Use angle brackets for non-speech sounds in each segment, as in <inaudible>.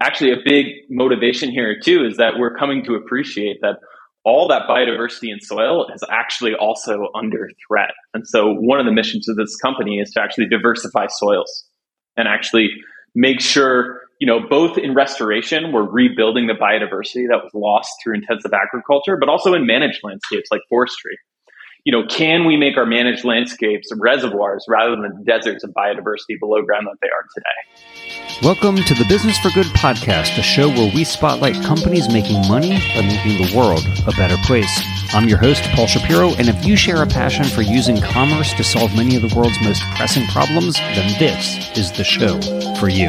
actually, a big motivation here too is that we're coming to appreciate that all that biodiversity in soil is actually also under threat. And so, one of the missions of this company is to actually diversify soils and actually make sure, you know, both in restoration, we're rebuilding the biodiversity that was lost through intensive agriculture, but also in managed landscapes like forestry you know, can we make our managed landscapes reservoirs rather than deserts of biodiversity below ground that they are today? Welcome to the Business for Good podcast, a show where we spotlight companies making money by making the world a better place. I'm your host, Paul Shapiro, and if you share a passion for using commerce to solve many of the world's most pressing problems, then this is the show for you.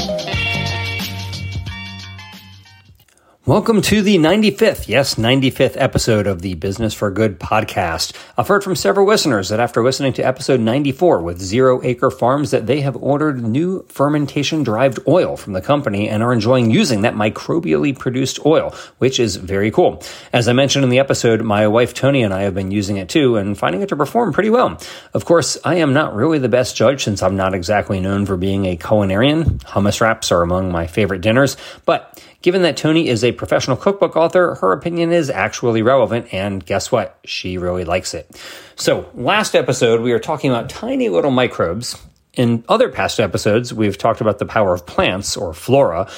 Welcome to the 95th, yes, 95th episode of the Business for Good podcast. I've heard from several listeners that after listening to episode 94 with Zero Acre Farms that they have ordered new fermentation derived oil from the company and are enjoying using that microbially produced oil, which is very cool. As I mentioned in the episode, my wife Toni and I have been using it too and finding it to perform pretty well. Of course, I am not really the best judge since I'm not exactly known for being a culinarian. Hummus wraps are among my favorite dinners, but Given that Toni is a professional cookbook author, her opinion is actually relevant, and guess what? She really likes it. So, last episode, we were talking about tiny little microbes. In other past episodes, we've talked about the power of plants, or flora.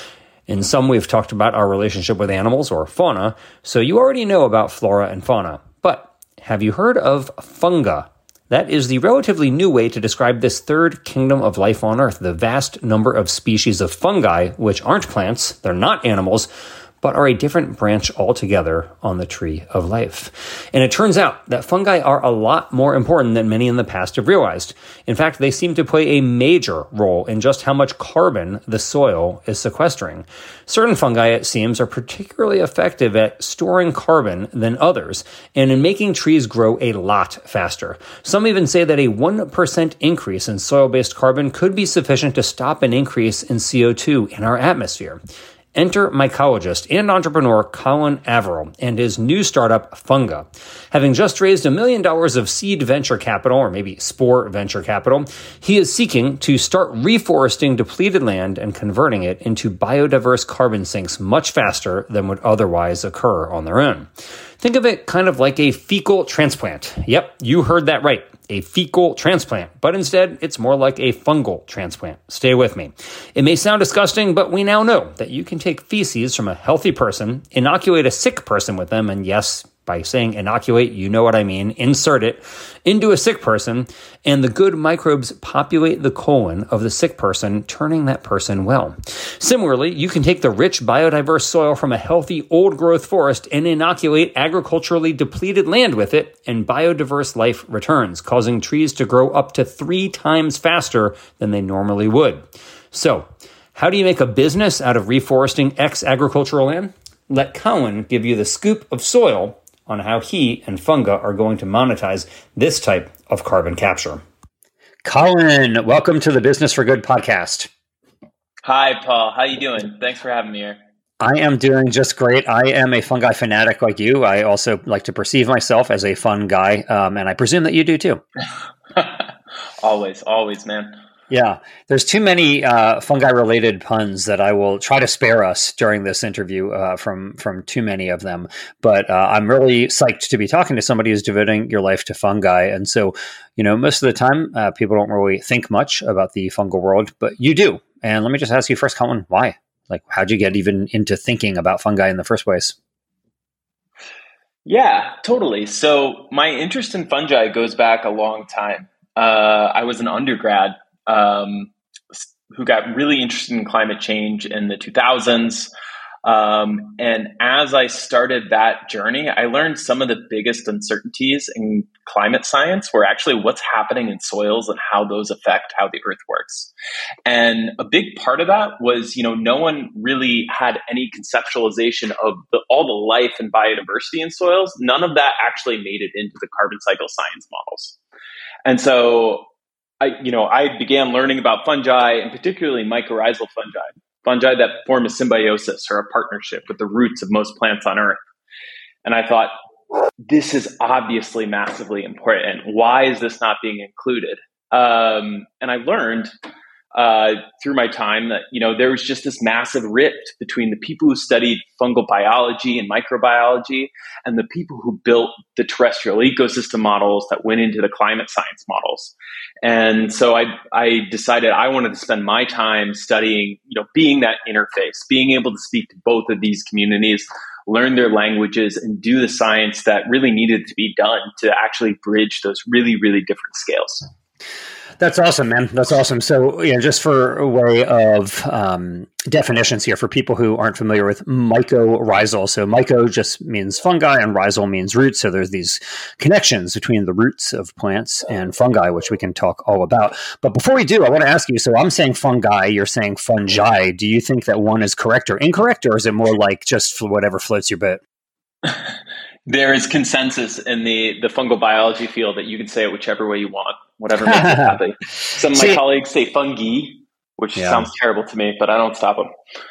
In some, we've talked about our relationship with animals, or fauna. So, you already know about flora and fauna. But have you heard of funga? That is the relatively new way to describe this third kingdom of life on Earth, the vast number of species of fungi, which aren't plants, they're not animals, but are a different branch altogether on the tree of life. And it turns out that fungi are a lot more important than many in the past have realized. In fact, they seem to play a major role in just how much carbon the soil is sequestering. Certain fungi, it seems, are particularly effective at storing carbon than others, and in making trees grow a lot faster. Some even say that a 1% increase in soil based carbon could be sufficient to stop an increase in CO2 in our atmosphere. Enter mycologist and entrepreneur Colin Averill and his new startup, Funga. Having just raised a million dollars of seed venture capital, or maybe spore venture capital, he is seeking to start reforesting depleted land and converting it into biodiverse carbon sinks much faster than would otherwise occur on their own. Think of it kind of like a fecal transplant. Yep, you heard that right a fecal transplant, but instead it's more like a fungal transplant. Stay with me. It may sound disgusting, but we now know that you can take feces from a healthy person, inoculate a sick person with them, and yes, by saying inoculate, you know what I mean, insert it into a sick person, and the good microbes populate the colon of the sick person, turning that person well. Similarly, you can take the rich biodiverse soil from a healthy old growth forest and inoculate agriculturally depleted land with it, and biodiverse life returns, causing trees to grow up to three times faster than they normally would. So, how do you make a business out of reforesting ex agricultural land? Let Colin give you the scoop of soil on how he and Funga are going to monetize this type of carbon capture. Colin, welcome to the Business for Good podcast. Hi, Paul. How you doing? Thanks for having me here. I am doing just great. I am a fungi fanatic like you. I also like to perceive myself as a fun guy, um, and I presume that you do too. <laughs> always, always, man. Yeah, there's too many uh, fungi-related puns that I will try to spare us during this interview uh, from from too many of them. But uh, I'm really psyched to be talking to somebody who's devoting your life to fungi. And so, you know, most of the time, uh, people don't really think much about the fungal world, but you do. And let me just ask you first, Colin, why? Like, how'd you get even into thinking about fungi in the first place? Yeah, totally. So my interest in fungi goes back a long time. Uh, I was an undergrad um, who got really interested in climate change in the 2000s. Um, and as I started that journey, I learned some of the biggest uncertainties in climate science were actually what's happening in soils and how those affect how the earth works. And a big part of that was, you know, no one really had any conceptualization of the, all the life and biodiversity in soils. None of that actually made it into the carbon cycle science models. And so I, you know, I began learning about fungi and particularly mycorrhizal fungi, fungi that form a symbiosis or a partnership with the roots of most plants on Earth. And I thought, this is obviously massively important. Why is this not being included? Um, and I learned uh, through my time that you know there was just this massive rift between the people who studied fungal biology and microbiology and the people who built the terrestrial ecosystem models that went into the climate science models. And so I I decided I wanted to spend my time studying, you know, being that interface, being able to speak to both of these communities, learn their languages and do the science that really needed to be done to actually bridge those really really different scales. That's awesome, man. That's awesome. So, you know, just for a way of um, definitions here for people who aren't familiar with mycorrhizal. So, myco just means fungi and rhizal means roots. So, there's these connections between the roots of plants and fungi, which we can talk all about. But before we do, I want to ask you so, I'm saying fungi, you're saying fungi. Do you think that one is correct or incorrect, or is it more like just whatever floats your boat? <laughs> there is consensus in the the fungal biology field that you can say it whichever way you want, whatever makes you happy. <laughs> Some of my See, colleagues say fungi, which yeah. sounds terrible to me, but I don't stop them.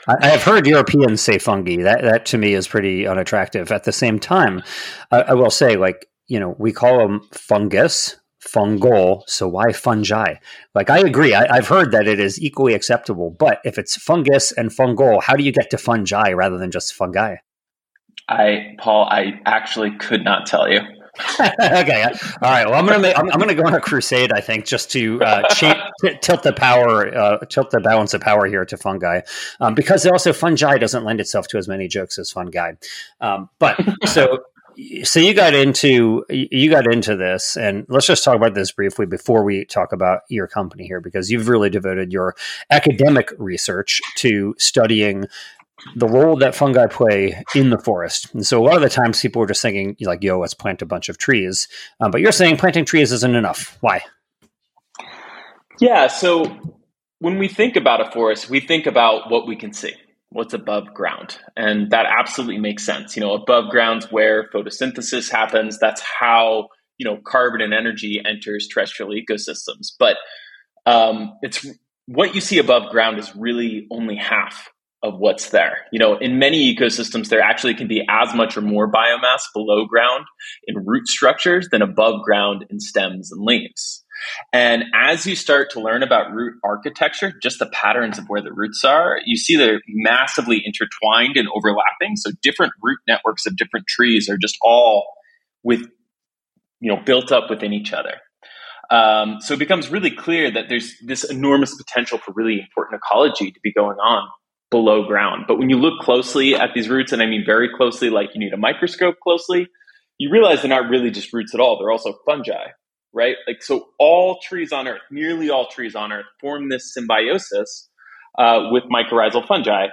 I, I, have heard Europeans say fungi. That that to me is pretty unattractive. At the same time, I, I will say, like you know, we call them fungus, fungal. So why fungi? Like I agree. I, have heard that it is equally acceptable. But if it's fungus and fungal, how do you get to fungi rather than just fungi? I, Paul, I actually could not tell you. <laughs> okay. All right. Well, I'm gonna make, I'm, I'm, gonna go on a crusade. I think just to uh, <laughs> t- tilt the power, uh, tilt the balance of power here to fungi, um, because also fungi doesn't lend itself to as many jokes as fungi. Um, but <laughs> so so you got into you got into this and let's just talk about this briefly before we talk about your company here because you've really devoted your academic research to studying the role that fungi play in the forest. And so a lot of the times people are just thinking like, yo, let's plant a bunch of trees. Um, but you're saying planting trees isn't enough. Why? Yeah. So when we think about a forest, we think about what we can see, what's above ground. And that absolutely makes sense. You know, above ground's where photosynthesis happens. That's how, you know, carbon and energy enters terrestrial ecosystems. But um, it's what you see above ground is really only half of what's there. You know, in many ecosystems, there actually can be as much or more biomass below ground in root structures than above ground in stems and leaves. And as you start to learn about root architecture, just the patterns of where the roots are, you see they're massively intertwined and overlapping. So different root networks of different trees are just all with, you know, built up within each other. Um, so it becomes really clear that there's this enormous potential for really important ecology to be going on below ground. But when you look closely at these roots, and I mean very closely, like you need a microscope closely, you realize they're not really just roots at all. They're also fungi, right? Like, so all trees on Earth, nearly all trees on Earth, form this symbiosis uh, with mycorrhizal fungi.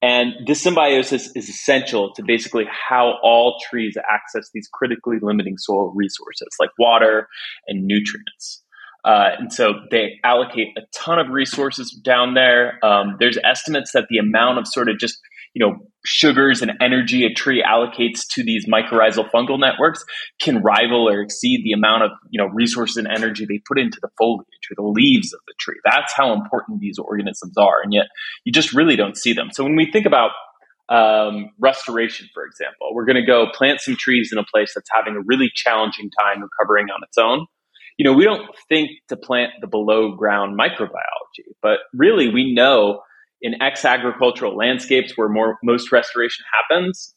And this symbiosis is essential to basically how all trees access these critically limiting soil resources like water and nutrients. Uh, and so they allocate a ton of resources down there. Um, there's estimates that the amount of sort of just you know sugars and energy a tree allocates to these mycorrhizal fungal networks can rival or exceed the amount of you know resources and energy they put into the foliage or the leaves of the tree. That's how important these organisms are, and yet you just really don't see them. So when we think about um, restoration, for example, we're going to go plant some trees in a place that's having a really challenging time recovering on its own you know, we don't think to plant the below ground microbiology, but really we know in ex agricultural landscapes where more, most restoration happens,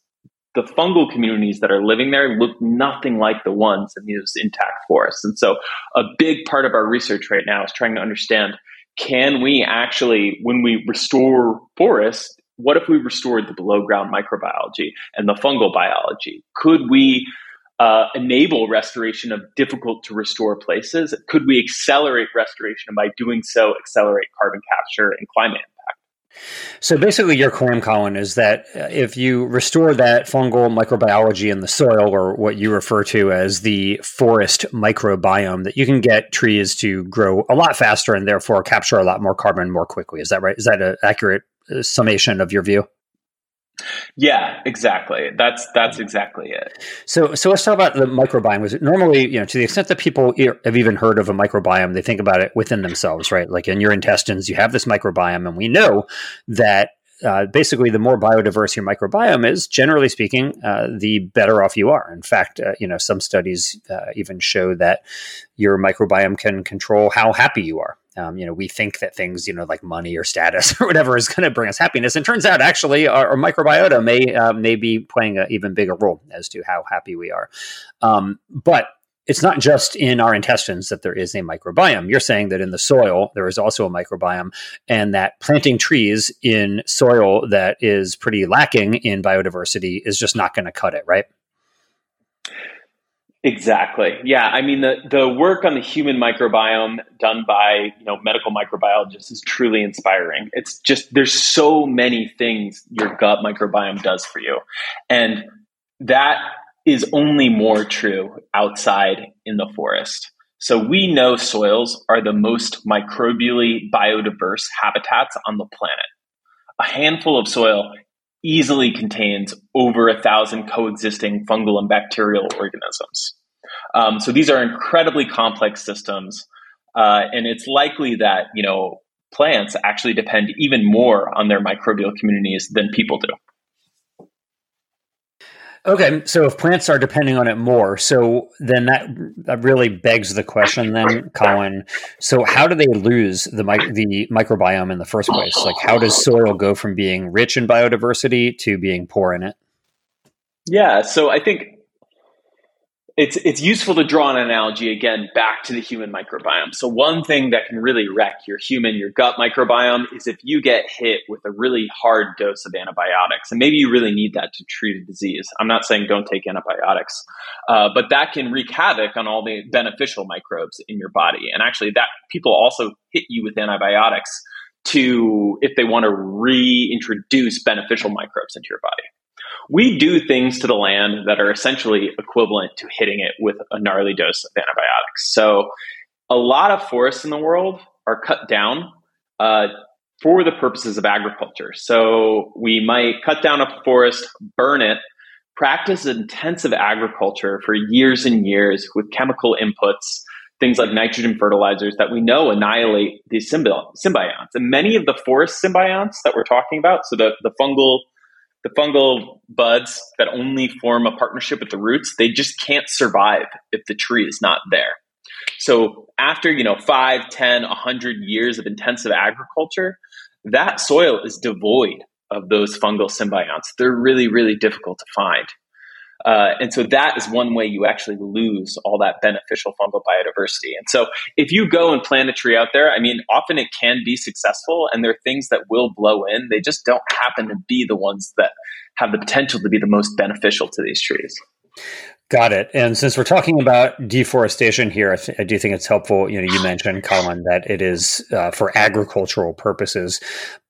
the fungal communities that are living there look nothing like the ones in these intact forests. And so a big part of our research right now is trying to understand can we actually, when we restore forests, what if we restored the below ground microbiology and the fungal biology? Could we uh, enable restoration of difficult to restore places? Could we accelerate restoration and by doing so accelerate carbon capture and climate impact? So basically, your claim, Colin, is that uh, if you restore that fungal microbiology in the soil, or what you refer to as the forest microbiome, that you can get trees to grow a lot faster and therefore capture a lot more carbon more quickly. Is that right? Is that an accurate uh, summation of your view? Yeah, exactly. That's that's exactly it. So so let's talk about the microbiome. Was normally, you know, to the extent that people have even heard of a microbiome, they think about it within themselves, right? Like in your intestines, you have this microbiome, and we know that uh, basically, the more biodiverse your microbiome is, generally speaking, uh, the better off you are. In fact, uh, you know, some studies uh, even show that your microbiome can control how happy you are. Um, you know, we think that things, you know, like money or status <laughs> or whatever is going to bring us happiness. And turns out actually our, our microbiota may, uh, may be playing an even bigger role as to how happy we are. Um, but it's not just in our intestines that there is a microbiome. You're saying that in the soil there is also a microbiome, and that planting trees in soil that is pretty lacking in biodiversity is just not going to cut it, right? Exactly. Yeah. I mean, the, the work on the human microbiome done by, you know, medical microbiologists is truly inspiring. It's just, there's so many things your gut microbiome does for you. And that is only more true outside in the forest. So we know soils are the most microbially biodiverse habitats on the planet. A handful of soil easily contains over a thousand coexisting fungal and bacterial organisms. Um, so these are incredibly complex systems, uh, and it's likely that you know plants actually depend even more on their microbial communities than people do. Okay, so if plants are depending on it more, so then that that really begs the question, then, Colin. So how do they lose the the microbiome in the first place? Like, how does soil go from being rich in biodiversity to being poor in it? Yeah, so I think it's it's useful to draw an analogy again back to the human microbiome. So one thing that can really wreck your human your gut microbiome is if you get hit with a really hard dose of antibiotics, and maybe you really need that to treat a disease. I'm not saying don't take antibiotics, uh, but that can wreak havoc on all the beneficial microbes in your body. And actually, that people also hit you with antibiotics to if they want to reintroduce beneficial microbes into your body we do things to the land that are essentially equivalent to hitting it with a gnarly dose of antibiotics. So, a lot of forests in the world are cut down uh, for the purposes of agriculture. So, we might cut down a forest, burn it, practice intensive agriculture for years and years with chemical inputs. Things like nitrogen fertilizers that we know annihilate these symbionts. And many of the forest symbionts that we're talking about, so the, the fungal the fungal buds that only form a partnership with the roots, they just can't survive if the tree is not there. So after, you know, 5, 10, 100 years of intensive agriculture, that soil is devoid of those fungal symbionts. They're really, really difficult to find. Uh, and so that is one way you actually lose all that beneficial fungal biodiversity. And so if you go and plant a tree out there, I mean, often it can be successful and there are things that will blow in. They just don't happen to be the ones that have the potential to be the most beneficial to these trees. Got it. And since we're talking about deforestation here, I, th- I, do think it's helpful. You know, you mentioned Colin that it is uh, for agricultural purposes,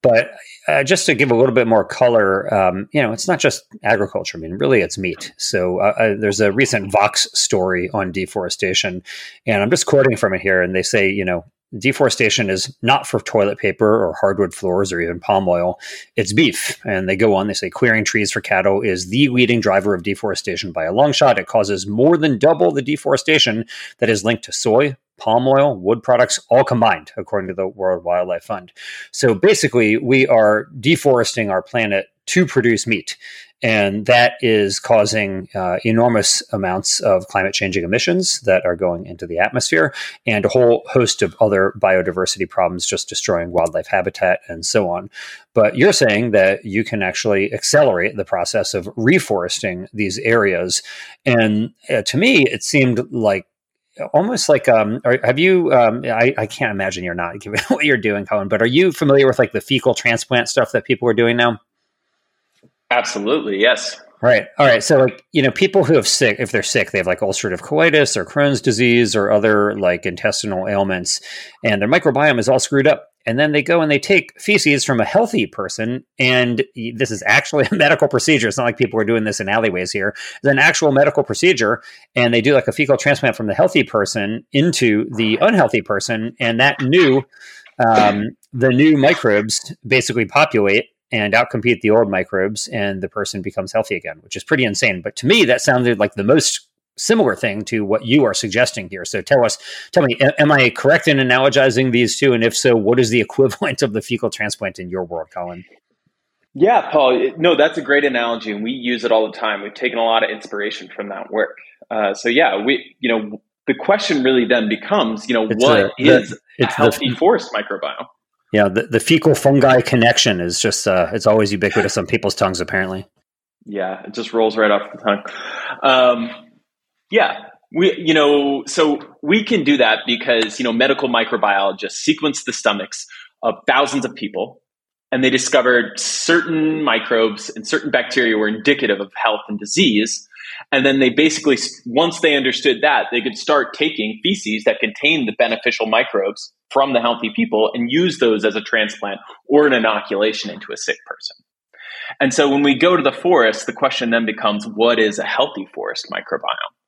but uh, just to give a little bit more color, um, you know, it's not just agriculture. I mean, really, it's meat. So uh, uh, there's a recent Vox story on deforestation, and I'm just quoting from it here, and they say, you know, deforestation is not for toilet paper or hardwood floors or even palm oil. It's beef. And they go on, they say clearing trees for cattle is the leading driver of deforestation by a long shot. It causes more than double the deforestation that is linked to soy, palm oil, wood products, all combined, according to the World Wildlife Fund. So basically, we are deforesting our planet to produce meat. And that is causing uh, enormous amounts of climate changing emissions that are going into the atmosphere and a whole host of other biodiversity problems, just destroying wildlife habitat and so on. But you're saying that you can actually accelerate the process of reforesting these areas. And uh, to me, it seemed like almost like um are, have you um I, I can't imagine you're not <laughs> given what you're doing Colin but are you familiar with like the fecal transplant stuff that people are doing now Absolutely, yes. Right. All right. So, like, you know, people who have sick, if they're sick, they have like ulcerative colitis or Crohn's disease or other like intestinal ailments, and their microbiome is all screwed up. And then they go and they take feces from a healthy person, and this is actually <laughs> a medical procedure. It's not like people are doing this in alleyways here. It's an actual medical procedure, and they do like a fecal transplant from the healthy person into the unhealthy person, and that new, um, the new microbes basically populate and outcompete the old microbes, and the person becomes healthy again, which is pretty insane. But to me, that sounded like the most similar thing to what you are suggesting here. So tell us, tell me, am I correct in analogizing these two? And if so, what is the <laughs> equivalent of the fecal transplant in your world, Colin? Yeah, Paul. No, that's a great analogy, and we use it all the time. We've taken a lot of inspiration from that work. Uh, so yeah, we, you know, the question really then becomes, you know, it's what the, is the, a healthy the, forest microbiome? Yeah, the, the fecal fungi connection is just uh, it's always ubiquitous on people's tongues, apparently. Yeah, it just rolls right off the tongue. Um, yeah, we you know so we can do that because you know medical microbiologists sequenced the stomachs of thousands of people and they discovered certain microbes and certain bacteria were indicative of health and disease and then they basically, once they understood that, they could start taking feces that contain the beneficial microbes from the healthy people and use those as a transplant or an inoculation into a sick person. And so when we go to the forest, the question then becomes what is a healthy forest microbiome?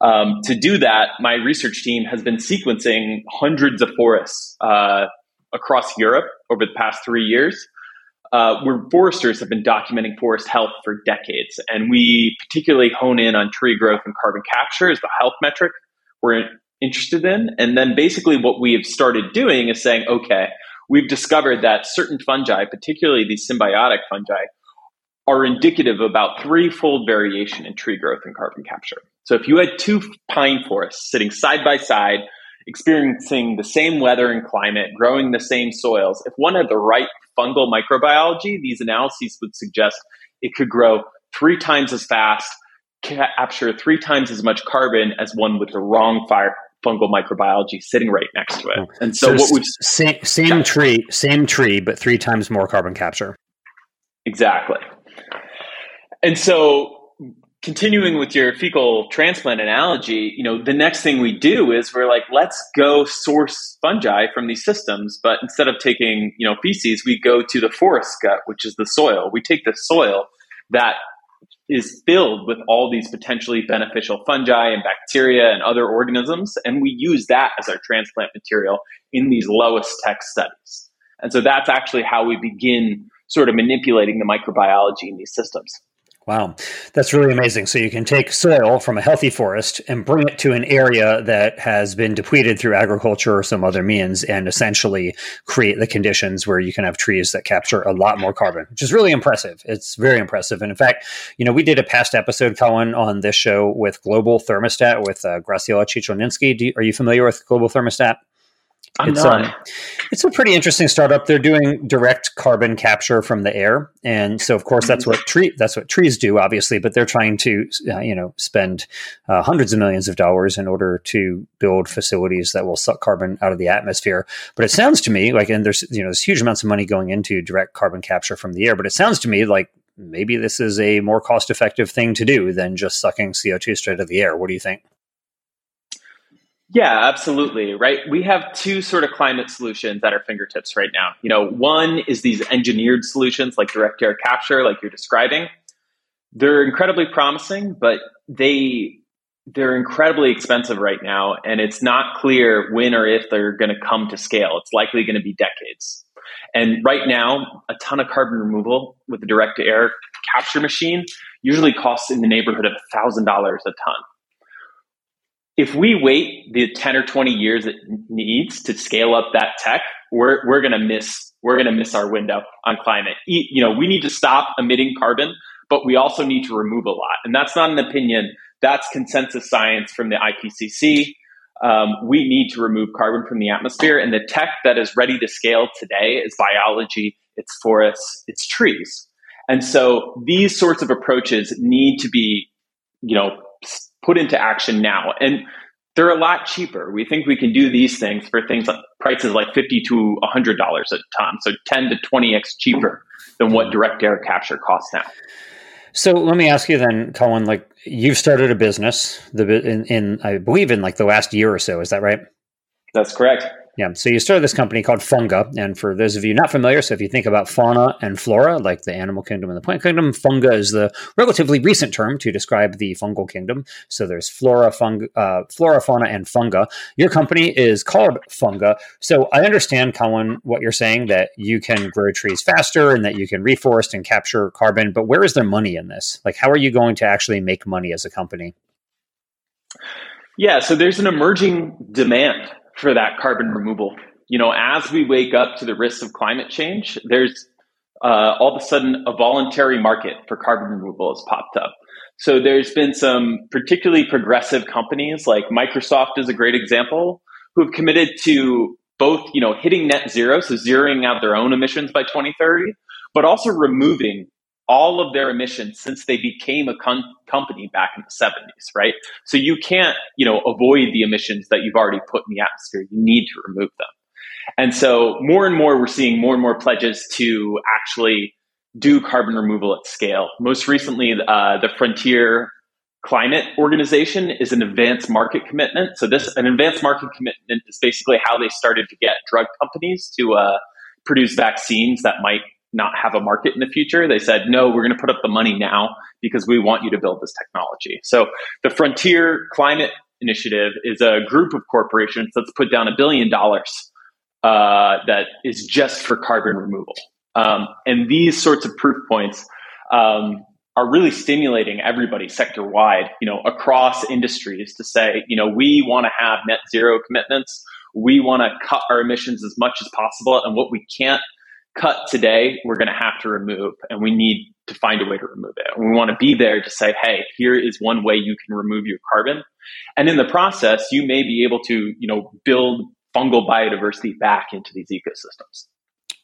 Um, to do that, my research team has been sequencing hundreds of forests uh, across Europe over the past three years uh, where foresters have been documenting forest health for decades. And we particularly hone in on tree growth and carbon capture as the health metric we're interested in. And then basically what we have started doing is saying, okay, we've discovered that certain fungi, particularly these symbiotic fungi, are indicative of about threefold variation in tree growth and carbon capture. So if you had two pine forests sitting side by side, experiencing the same weather and climate, growing the same soils, if one had the right fungal microbiology, these analyses would suggest it could grow three times as fast, capture three times as much carbon as one with the wrong fire fungal microbiology sitting right next to it. Hmm. And so, so what we same same tree, same tree, but three times more carbon capture. Exactly. And so continuing with your fecal transplant analogy, you know, the next thing we do is we're like, let's go source fungi from these systems. But instead of taking, you know, feces, we go to the forest gut, which is the soil. We take the soil that is filled with all these potentially beneficial fungi and bacteria and other organisms, and we use that as our transplant material in these lowest tech studies. And so that's actually how we begin sort of manipulating the microbiology in these systems. Wow, that's really amazing. So you can take soil from a healthy forest and bring it to an area that has been depleted through agriculture or some other means and essentially create the conditions where you can have trees that capture a lot more carbon, which is really impressive. It's very impressive. And in fact, you know, we did a past episode, Colin, on this show with Global Thermostat with uh, Graciela Chichilnisky. Are you familiar with Global Thermostat? I'm it's, not. Um, it's a pretty interesting startup. They're doing direct carbon capture from the air, and so of course that's what tree that's what trees do, obviously. But they're trying to uh, you know spend uh, hundreds of millions of dollars in order to build facilities that will suck carbon out of the atmosphere. But it sounds to me like, and there's you know there's huge amounts of money going into direct carbon capture from the air. But it sounds to me like maybe this is a more cost effective thing to do than just sucking CO two straight out of the air. What do you think? Yeah, absolutely. Right. We have two sort of climate solutions at our fingertips right now. You know, one is these engineered solutions like direct air capture, like you're describing. They're incredibly promising, but they they're incredibly expensive right now, and it's not clear when or if they're going to come to scale. It's likely going to be decades. And right now, a ton of carbon removal with a direct air capture machine usually costs in the neighborhood of $1,000 a ton if we wait the 10 or 20 years it needs to scale up that tech, we're, we're going to miss, we're going to miss our window on climate. You know, we need to stop emitting carbon, but we also need to remove a lot. And that's not an opinion. That's consensus science from the IPCC. Um, we need to remove carbon from the atmosphere. And the tech that is ready to scale today is biology, it's forests, it's trees. And so these sorts of approaches need to be, you know, put into action now. And they're a lot cheaper. We think we can do these things for things like prices like 50 to $100 a ton. So 10 to 20x cheaper than what direct air capture costs now. So let me ask you then, Colin, like you've started a business the in, in I believe in like the last year or so, is that right? That's correct. Yeah. So you started this company called Funga. And for those of you not familiar, so if you think about fauna and flora, like the animal kingdom and the plant kingdom, funga is the relatively recent term to describe the fungal kingdom. So there's flora, uh, flora, fauna, and funga. Your company is called Funga. So I understand, Colin, what you're saying that you can grow trees faster and that you can reforest and capture carbon. But where is there money in this? Like, how are you going to actually make money as a company? Yeah, so there's an emerging demand for that carbon removal. You know, as we wake up to the risks of climate change, there's uh, all of a sudden a voluntary market for carbon removal has popped up. So there's been some particularly progressive companies like Microsoft is a great example who have committed to both, you know, hitting net zero, so zeroing out their own emissions by 2030, but also removing all of their emissions since they became a con- company back in the 70s, right? So you can't, you know, avoid the emissions that you've already put in the atmosphere. You need to remove them. And so more and more, we're seeing more and more pledges to actually do carbon removal at scale. Most recently, uh, the Frontier Climate Organization is an advanced market commitment. So this, an advanced market commitment is basically how they started to get drug companies to uh, produce vaccines that might not have a market in the future. They said, no, we're going to put up the money now because we want you to build this technology. So the Frontier Climate Initiative is a group of corporations that's put down a billion dollars uh, that is just for carbon removal. Um, and these sorts of proof points um, are really stimulating everybody sector wide, you know, across industries to say, you know, we want to have net zero commitments. We want to cut our emissions as much as possible. And what we can't cut today, we're going to have to remove, and we need to find a way to remove it. And we want to be there to say, hey, here is one way you can remove your carbon. And in the process, you may be able to, you know, build fungal biodiversity back into these ecosystems.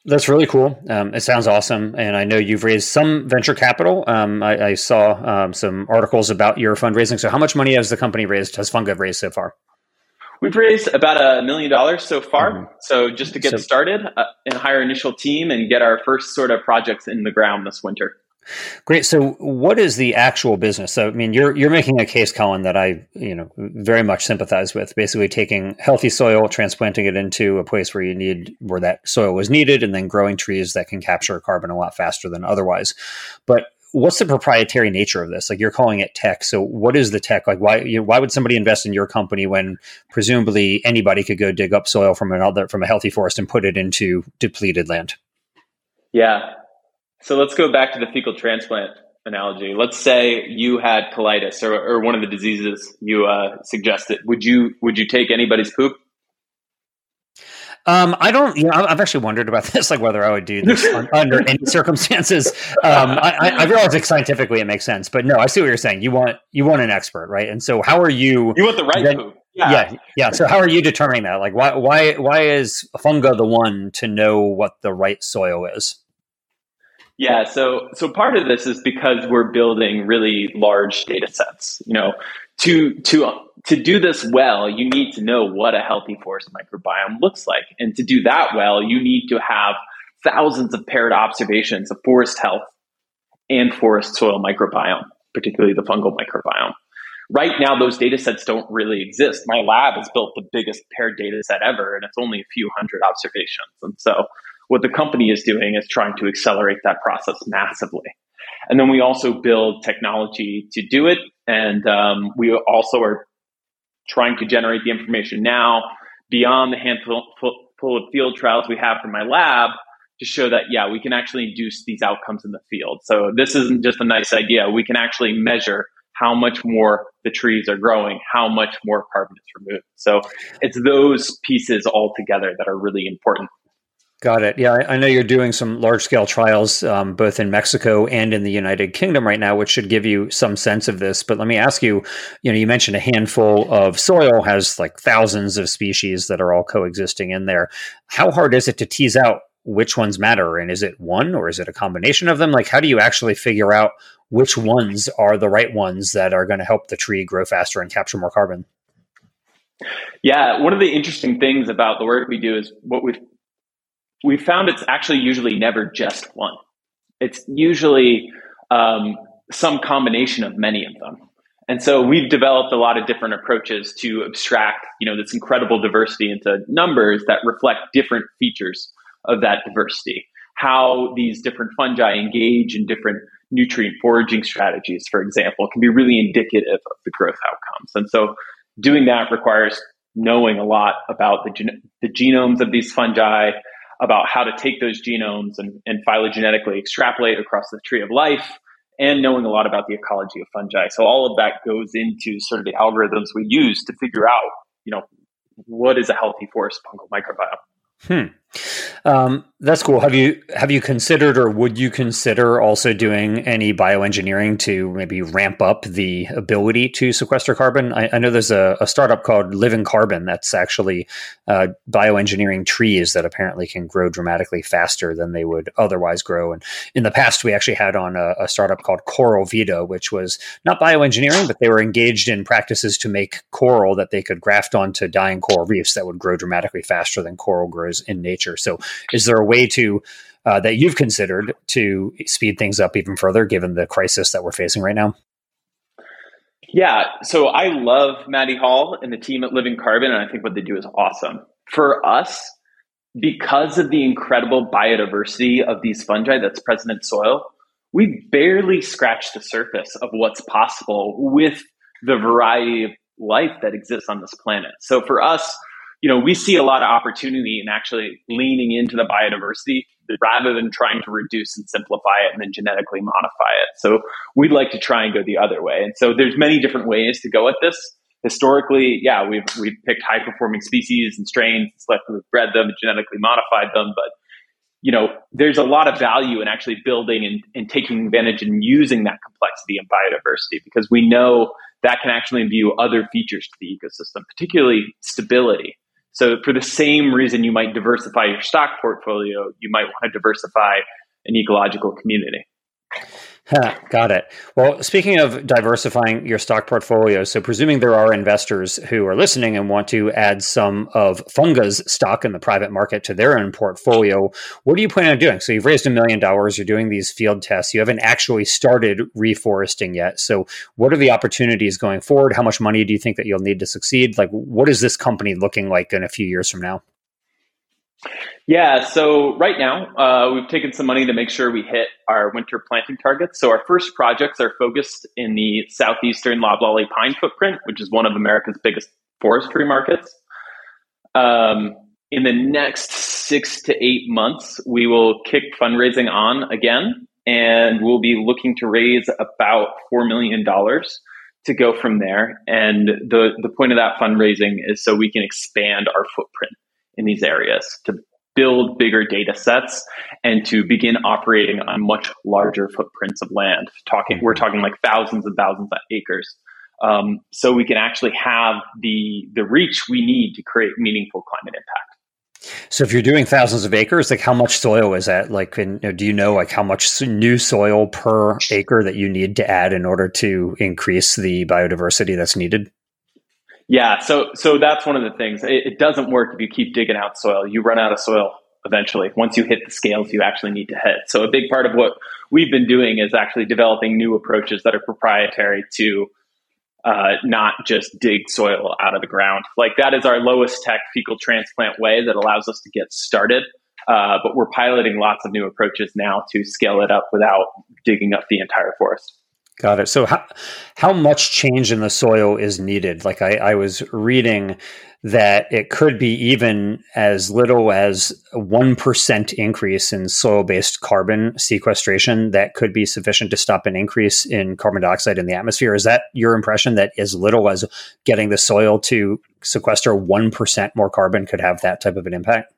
That's really cool. Um, it sounds awesome, and I know you've raised some venture capital. Um, I, I, saw um, some articles about your fundraising. So, how much money has the company raised? Has Funga raised so far? We've raised about a million dollars so far. Mm-hmm. So, just to get so, started uh, and hire initial team and get our first sort of projects in the ground this winter. Great. So, what is the actual business? So, I mean, you're you're making a case, Colin, that I you know very much sympathize with. Basically, taking healthy soil, transplanting it into a place where you need where that soil was needed, and then growing trees that can capture carbon a lot faster than otherwise. But what's the proprietary nature of this? Like you're calling it tech. So, what is the tech? Like, why you know, why would somebody invest in your company when presumably anybody could go dig up soil from another from a healthy forest and put it into depleted land? Yeah, so let's go back to the fecal transplant analogy. Let's say you had colitis or, or one of the diseases you uh, suggested. Would you would you take anybody's poop? Um, I don't. You know, I've actually wondered about <laughs> this, like whether I would do this <laughs> under any circumstances. Um, I, I, realize like scientifically it makes sense, but no, I see what you're saying. You want you want an expert, right? And so, how are you? You want the right then, poop. Yeah. yeah, yeah. So, how are you determining that? Like, why why why is funga the one to know what the right soil is? Yeah, so so part of this is because we're building really large data sets. You know, to to to do this well, you need to know what a healthy forest microbiome looks like, and to do that well, you need to have thousands of paired observations of forest health and forest soil microbiome, particularly the fungal microbiome. Right now, those data sets don't really exist. My lab has built the biggest paired data set ever, and it's only a few hundred observations. And so what the company is doing is trying to accelerate that process massively. And then we also build technology to do it. And um, we also are trying to generate the information now beyond the handful of field trials we have from my lab to show that, yeah, we can actually induce these outcomes in the field. So this isn't just a nice idea. We can actually measure how much more the trees are growing, how much more carbon is removed. So it's those pieces all together that are really important Got it. Yeah, I, know you're doing some large scale trials um, both in Mexico and in the United Kingdom right now, which should give you some sense of this. But let me ask you you know, you mentioned a handful of soil has like thousands of species that are all coexisting in there. How hard is it to tease out which ones matter? And is it one or is it a combination of them? Like, how do you actually figure out which ones are the right ones that are going to help the tree grow faster and capture more carbon? Yeah, one of the interesting things about the work we do is what we've we found it's actually usually never just one. It's usually um, some combination of many of them. And so we've developed a lot of different approaches to abstract, you know, this incredible diversity into numbers that reflect different features of that diversity. How these different fungi engage in different nutrient foraging strategies, for example, can be really indicative of the growth outcomes. And so doing that requires knowing a lot about the, gen- the genomes of these fungi, about how to take those genomes and, and phylogenetically extrapolate across the tree of life and knowing a lot about the ecology of fungi. So all of that goes into sort of the algorithms we use to figure out, you know, what is a healthy forest fungal microbiome. Hmm. Um, That's cool. Have you have you considered or would you consider also doing any bioengineering to maybe ramp up the ability to sequester carbon? I, I know there's a, a, startup called Living Carbon that's actually uh, bioengineering trees that apparently can grow dramatically faster than they would otherwise grow. And in the past, we actually had on a, a startup called Coral Vita, which was not bioengineering, but they were engaged in practices to make coral that they could graft onto dying coral reefs that would grow dramatically faster than coral grows in nature. So, is there a way to uh, that you've considered to speed things up even further, given the crisis that we're facing right now? Yeah, so I love Maddie Hall and the team at Living Carbon, and I think what they do is awesome. For us, because of the incredible biodiversity of these fungi that's present in soil, we barely scratch the surface of what's possible with the variety of life that exists on this planet. So for us, you know, we see a lot of opportunity in actually leaning into the biodiversity rather than trying to reduce and simplify it and then genetically modify it. So we'd like to try and go the other way. And so there's many different ways to go at this. Historically, yeah, we've we've picked high performing species and strains, selectively bred them, genetically modified them, but you know, there's a lot of value in actually building and, and taking advantage and using that complexity and biodiversity because we know that can actually imbue other features to the ecosystem, particularly stability. So for the same reason you might diversify your stock portfolio, you might want to diversify an ecological community. Got it. Well, speaking of diversifying your stock portfolio, so presuming there are investors who are listening and want to add some of Funga's stock in the private market to their own portfolio, what do you plan on doing? So you've raised a million dollars, you're doing these field tests, you haven't actually started reforesting yet. So what are the opportunities going forward? How much money do you think that you'll need to succeed? Like, what is this company looking like in a few years from now? Yeah, so right now uh, we've taken some money to make sure we hit our winter planting targets. So our first projects are focused in the southeastern loblolly pine footprint, which is one of America's biggest forestry markets. Um, in the next six to eight months, we will kick fundraising on again, and we'll be looking to raise about four million dollars to go from there. And the the point of that fundraising is so we can expand our footprint in these areas to build bigger data sets and to begin operating on much larger footprints of land. Talking, we're talking like thousands and thousands of acres. Um, so we can actually have the the reach we need to create meaningful climate impact. So if you're doing thousands of acres, like how much soil is that? Like, in, do you know like how much new soil per acre that you need to add in order to increase the biodiversity that's needed? Yeah, so so that's one of the things. It, it, doesn't work if you keep digging out soil. You run out of soil eventually. Once you hit the scales you actually need to hit. So a big part of what we've been doing is actually developing new approaches that are proprietary to uh, not just dig soil out of the ground. Like that is our lowest tech fecal transplant way that allows us to get started. Uh, but we're piloting lots of new approaches now to scale it up without digging up the entire forest. Got it. So how how much change in the soil is needed? Like I, I was reading that it could be even as little as one percent increase in soil based carbon sequestration that could be sufficient to stop an increase in carbon dioxide in the atmosphere. Is that your impression that as little as getting the soil to sequester one percent more carbon could have that type of an impact?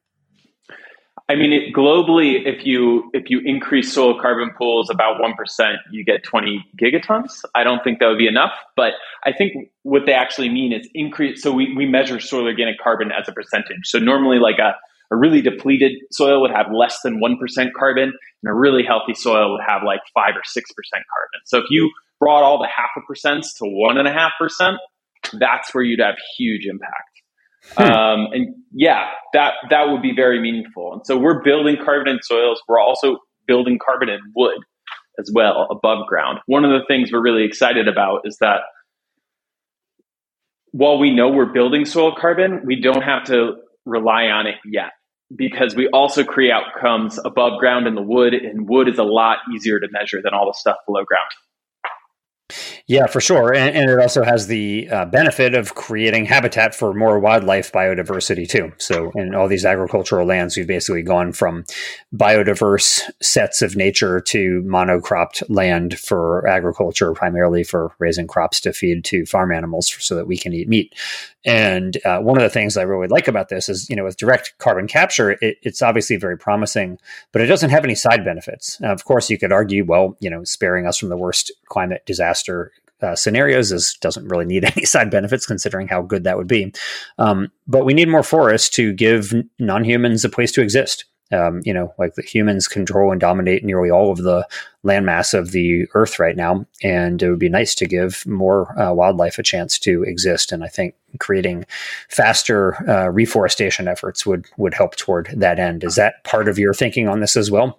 I mean, it, globally, if you if you increase soil carbon pools about one percent, you get twenty gigatons. I don't think that would be enough, but I think what they actually mean is increase. So we, we measure soil organic carbon as a percentage. So normally, like a a really depleted soil would have less than one percent carbon, and a really healthy soil would have like five or six percent carbon. So if you brought all the half a percents to one and a half percent, that's where you'd have huge impact. Hmm. Um, and yeah, that that would be very meaningful. And so we're building carbon in soils. We're also building carbon in wood as well above ground. One of the things we're really excited about is that while we know we're building soil carbon, we don't have to rely on it yet because we also create outcomes above ground in the wood, and wood is a lot easier to measure than all the stuff below ground. Yeah, for sure. And, and it also has the uh, benefit of creating habitat for more wildlife biodiversity, too. So, in all these agricultural lands, we've basically gone from biodiverse sets of nature to monocropped land for agriculture, primarily for raising crops to feed to farm animals so that we can eat meat. And uh, one of the things I really like about this is, you know, with direct carbon capture, it, it's obviously very promising, but it doesn't have any side benefits. Now, of course, you could argue, well, you know, sparing us from the worst climate disaster uh, scenarios is doesn't really need <laughs> any side benefits considering how good that would be. Um, but we need more forests to give non-humans a place to exist. Um, you know, like the humans control and dominate nearly all of the landmass of the earth right now, and it would be nice to give more uh, wildlife a chance to exist. And I think creating faster uh, reforestation efforts would would help toward that end. Is that part of your thinking on this as well?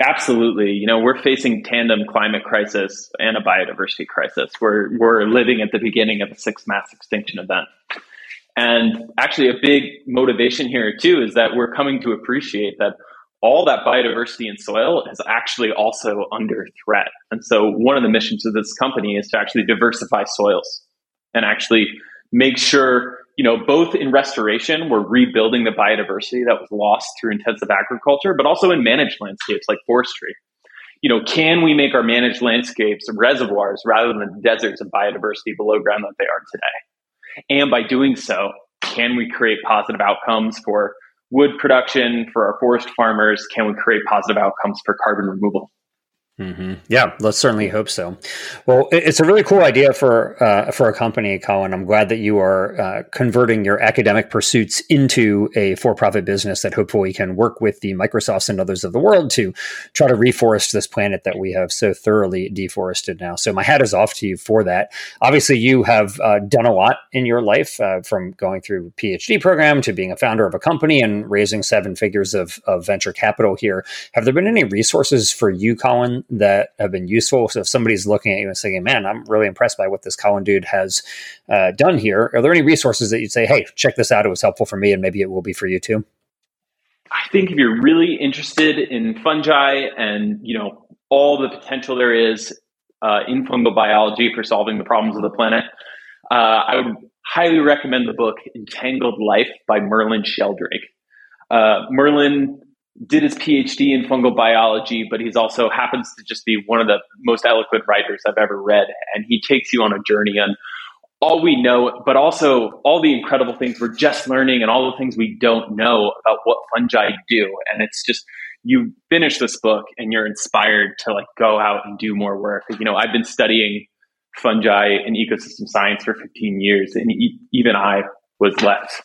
Absolutely. You know, we're facing tandem climate crisis and a biodiversity crisis. We're we're living at the beginning of a sixth mass extinction event. And actually a big motivation here too is that we're coming to appreciate that all that biodiversity in soil is actually also under threat. And so one of the missions of this company is to actually diversify soils and actually make sure you know, both in restoration, we're rebuilding the biodiversity that was lost through intensive agriculture, but also in managed landscapes like forestry. You know, can we make our managed landscapes reservoirs rather than deserts of biodiversity below ground that they are today? And by doing so, can we create positive outcomes for wood production, for our forest farmers? Can we create positive outcomes for carbon removal? Mm-hmm. Yeah, let's certainly hope so. Well, it's a really cool idea for uh, for a company, Colin. I'm glad that you are uh, converting your academic pursuits into a for-profit business that hopefully can work with the Microsofts and others of the world to try to reforest this planet that we have so thoroughly deforested now. So my hat is off to you for that. Obviously, you have uh, done a lot in your life, uh, from going through a PhD program to being a founder of a company and raising seven figures of, of venture capital here. Have there been any resources for you, Colin? That have been useful. So if somebody's looking at you and saying, "Man, I'm really impressed by what this Colin dude has uh, done here," are there any resources that you'd say, "Hey, check this out. It was helpful for me, and maybe it will be for you too"? I think if you're really interested in fungi and you know all the potential there is uh, in fungal biology for solving the problems of the planet, uh, I would highly recommend the book Entangled Life by Merlin Sheldrake. Uh, Merlin did his PhD in fungal biology, but he's also happens to just be one of the most eloquent writers I've ever read. And he takes you on a journey on all we know, but also all the incredible things we're just learning and all the things we don't know about what fungi do. And it's just, you finish this book and you're inspired to like go out and do more work. You know, I've been studying fungi and ecosystem science for 15 years and even I was left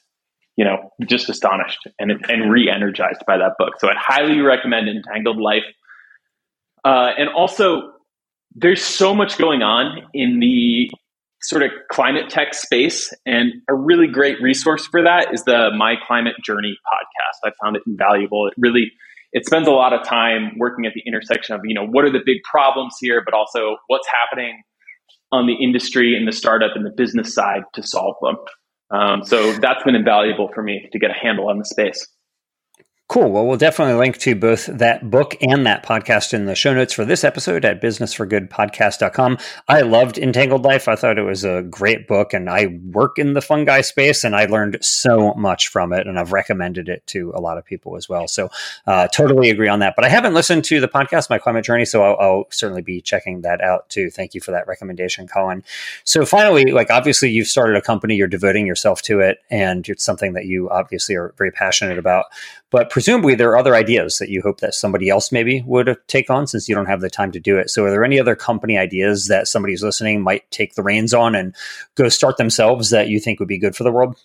you know, just astonished and, and re-energized by that book. So I'd highly recommend Entangled Life. Uh, and also, there's so much going on in the sort of climate tech space, and a really great resource for that is the My Climate Journey podcast. I found it invaluable. It really it spends a lot of time working at the intersection of you know what are the big problems here, but also what's happening on the industry and the startup and the business side to solve them. Um, so that's been invaluable for me to get a handle on the space. Cool. Well, we'll definitely link to both that book and that podcast in the show notes for this episode at businessforgoodpodcast.com. I loved Entangled Life. I thought it was a great book, and I work in the fungi space, and I learned so much from it, and I've recommended it to a lot of people as well. So, uh, totally agree on that. But I haven't listened to the podcast, My Climate Journey, so I'll, I'll certainly be checking that out too. Thank you for that recommendation, Colin. So, finally, like obviously, you've started a company, you're devoting yourself to it, and it's something that you obviously are very passionate about. But presumably there are other ideas that you hope that somebody else maybe would take on since you don't have the time to do it. So are there any other company ideas that somebody who's listening might take the reins on and go start themselves that you think would be good for the world?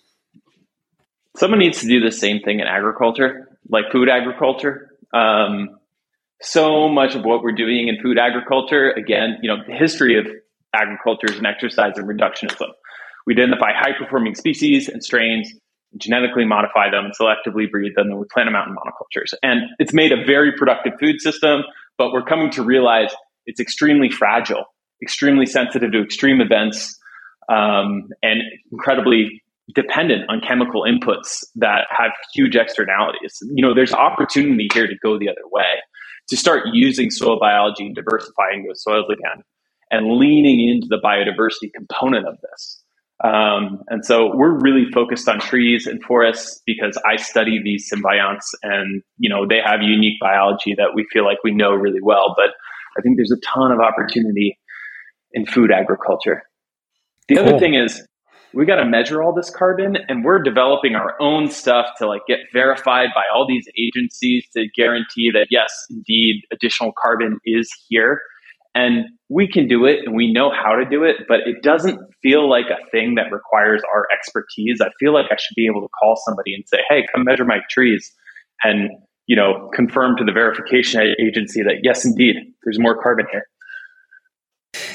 Someone needs to do the same thing in agriculture, like food agriculture. Um, so much of what we're doing in food agriculture, again, you know, the history of agriculture is an exercise in reductionism. We identify high performing species and strains genetically modify them and selectively breed them, and we plant them out in monocultures. And it's made a very productive food system, but we're coming to realize it's extremely fragile, extremely sensitive to extreme events, um, and incredibly dependent on chemical inputs that have huge externalities. You know, there's opportunity here to go the other way, to start using soil biology and diversifying those soils again. and leaning into the biodiversity component of this. Um, and so we're really focused on trees and forests because I study these symbionts and, you know, they have unique biology that we feel like we know really well. But I think there's a ton of opportunity in food agriculture. The cool. other thing is we got to measure all this carbon and we're developing our own stuff to like get verified by all these agencies to guarantee that yes, indeed additional carbon is here. And we can do it and we know how to do it, but it doesn't feel like a thing that requires our expertise. I feel like I should be able to call somebody and say, hey, come measure my trees and, you know, confirm to the verification agency that yes, indeed, there's more carbon here.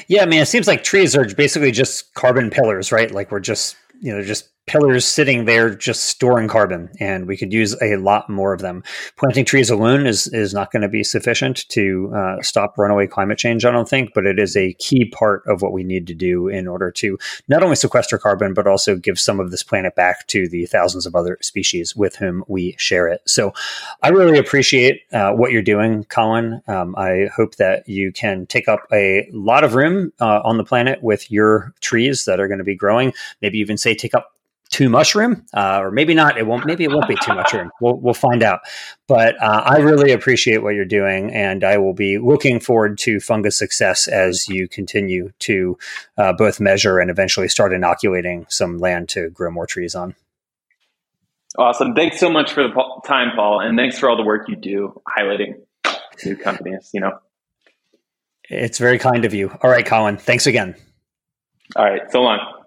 Yeah, I mean, it seems like trees are basically just carbon pillars, right? Like we're just, you know, just pillars sitting there just storing carbon and we could use a lot more of them. Planting trees alone is is not going to be sufficient to uh, stop runaway climate change i don't think but it is a key part of what we need to do in order to not only sequester carbon but also give some of this planet back to the thousands of other species with whom we share it. So i really appreciate uh, what you're doing colin. Um, i hope that you can take up a lot of room uh, on the planet with your trees that are going to be growing. Maybe even say take up too mushroom, uh, or maybe not. It won't. Maybe it won't be too mushroom. We'll we'll find out. But uh, I really appreciate what you're doing, and I will be looking forward to Funga's success as you continue to uh, both measure and eventually start inoculating some land to grow more trees on. Awesome. Thanks so much for the time, Paul, and thanks for all the work you do highlighting new companies. You know, it's very kind of you. All right, Colin. Thanks again. All right. So long.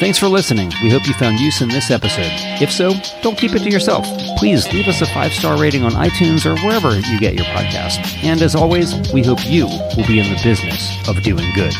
Thanks for listening. We hope you found use in this episode. If so, don't keep it to yourself. Please leave us a five star rating on iTunes or wherever you get your podcast. And as always, we hope you will be in the business of doing good.